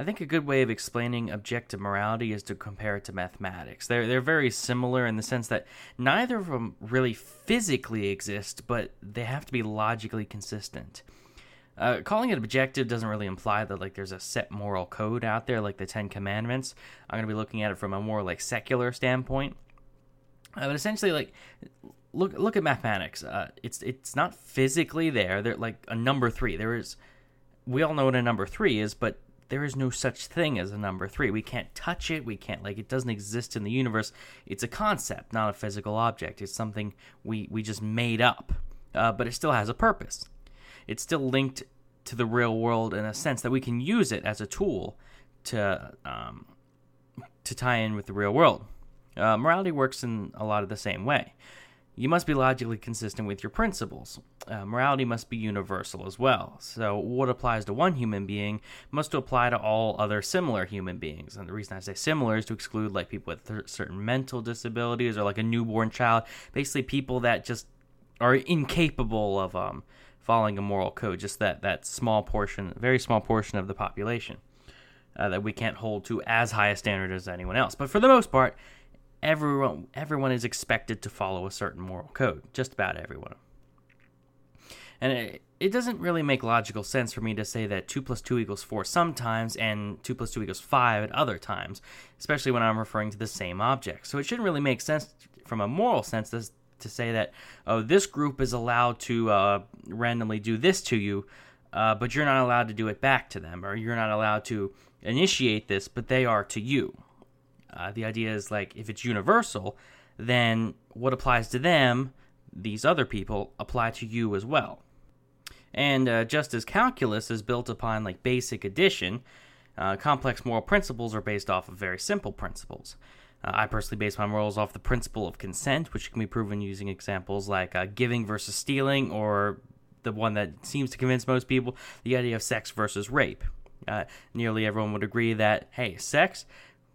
I think a good way of explaining objective morality is to compare it to mathematics. They're they're very similar in the sense that neither of them really physically exist, but they have to be logically consistent. Uh, calling it objective doesn't really imply that like there's a set moral code out there like the Ten Commandments. I'm gonna be looking at it from a more like secular standpoint. Uh, but essentially, like look look at mathematics. Uh, it's it's not physically there. They're like a number three. There is we all know what a number three is, but there is no such thing as a number three. We can't touch it. We can't like it doesn't exist in the universe. It's a concept, not a physical object. It's something we we just made up, uh, but it still has a purpose. It's still linked to the real world in a sense that we can use it as a tool to um, to tie in with the real world. Uh, morality works in a lot of the same way. You must be logically consistent with your principles. Uh, morality must be universal as well. So, what applies to one human being must apply to all other similar human beings. And the reason I say similar is to exclude like people with th- certain mental disabilities or like a newborn child, basically people that just are incapable of um, following a moral code. Just that that small portion, very small portion of the population uh, that we can't hold to as high a standard as anyone else. But for the most part, everyone everyone is expected to follow a certain moral code. Just about everyone. And it, it doesn't really make logical sense for me to say that 2 plus 2 equals 4 sometimes and 2 plus 2 equals 5 at other times, especially when I'm referring to the same object. So it shouldn't really make sense from a moral sense to, to say that, oh, this group is allowed to uh, randomly do this to you, uh, but you're not allowed to do it back to them, or you're not allowed to initiate this, but they are to you. Uh, the idea is like if it's universal, then what applies to them, these other people, apply to you as well. And uh, just as calculus is built upon like basic addition, uh, complex moral principles are based off of very simple principles. Uh, I personally base my morals off the principle of consent, which can be proven using examples like uh, giving versus stealing, or the one that seems to convince most people, the idea of sex versus rape. Uh, nearly everyone would agree that, hey, sex,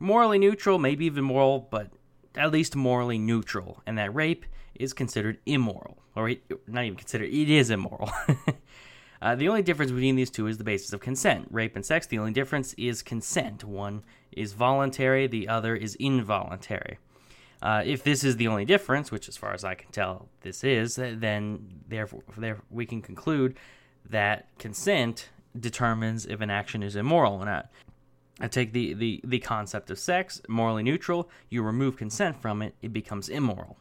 morally neutral, maybe even moral, but at least morally neutral, and that rape is considered immoral, or not even considered, it is immoral. uh, the only difference between these two is the basis of consent. Rape and sex, the only difference is consent. One is voluntary, the other is involuntary. Uh, if this is the only difference, which as far as I can tell this is, then therefore, therefore we can conclude that consent determines if an action is immoral or not. I take the, the, the concept of sex, morally neutral, you remove consent from it, it becomes immoral.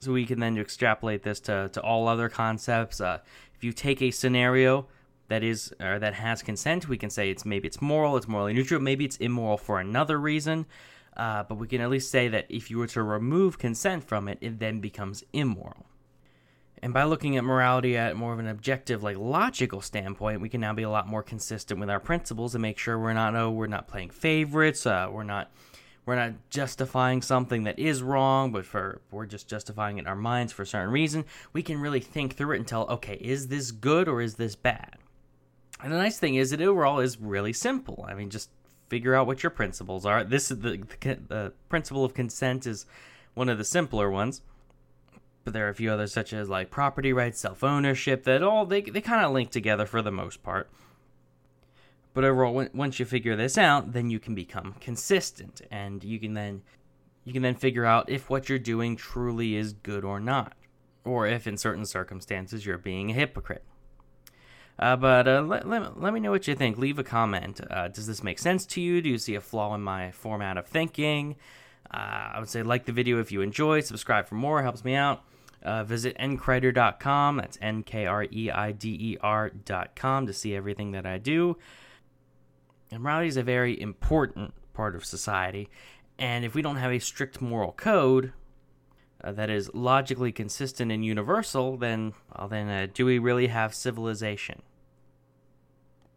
So we can then extrapolate this to, to all other concepts. Uh, if you take a scenario that is or that has consent, we can say it's maybe it's moral, it's morally neutral, maybe it's immoral for another reason. Uh, but we can at least say that if you were to remove consent from it, it then becomes immoral. And by looking at morality at more of an objective, like logical standpoint, we can now be a lot more consistent with our principles and make sure we're not, oh, we're not playing favorites, uh, we're not, we're not justifying something that is wrong, but for we're just justifying it in our minds for a certain reason. We can really think through it and tell, okay, is this good or is this bad? And the nice thing is, it overall is really simple. I mean, just figure out what your principles are. This is the, the, the principle of consent is one of the simpler ones but there are a few others such as like property rights, self ownership that all they they kind of link together for the most part. But overall, when, once you figure this out, then you can become consistent, and you can then you can then figure out if what you're doing truly is good or not, or if in certain circumstances you're being a hypocrite. Uh, but uh, let, let, let me know what you think. Leave a comment. Uh, does this make sense to you? Do you see a flaw in my format of thinking? Uh, I would say like the video if you enjoy, subscribe for more, helps me out. Uh, visit nkreider.com. That's N K R E I D E R.com to see everything that I do. And morality is a very important part of society. And if we don't have a strict moral code uh, that is logically consistent and universal, then, well, then uh, do we really have civilization?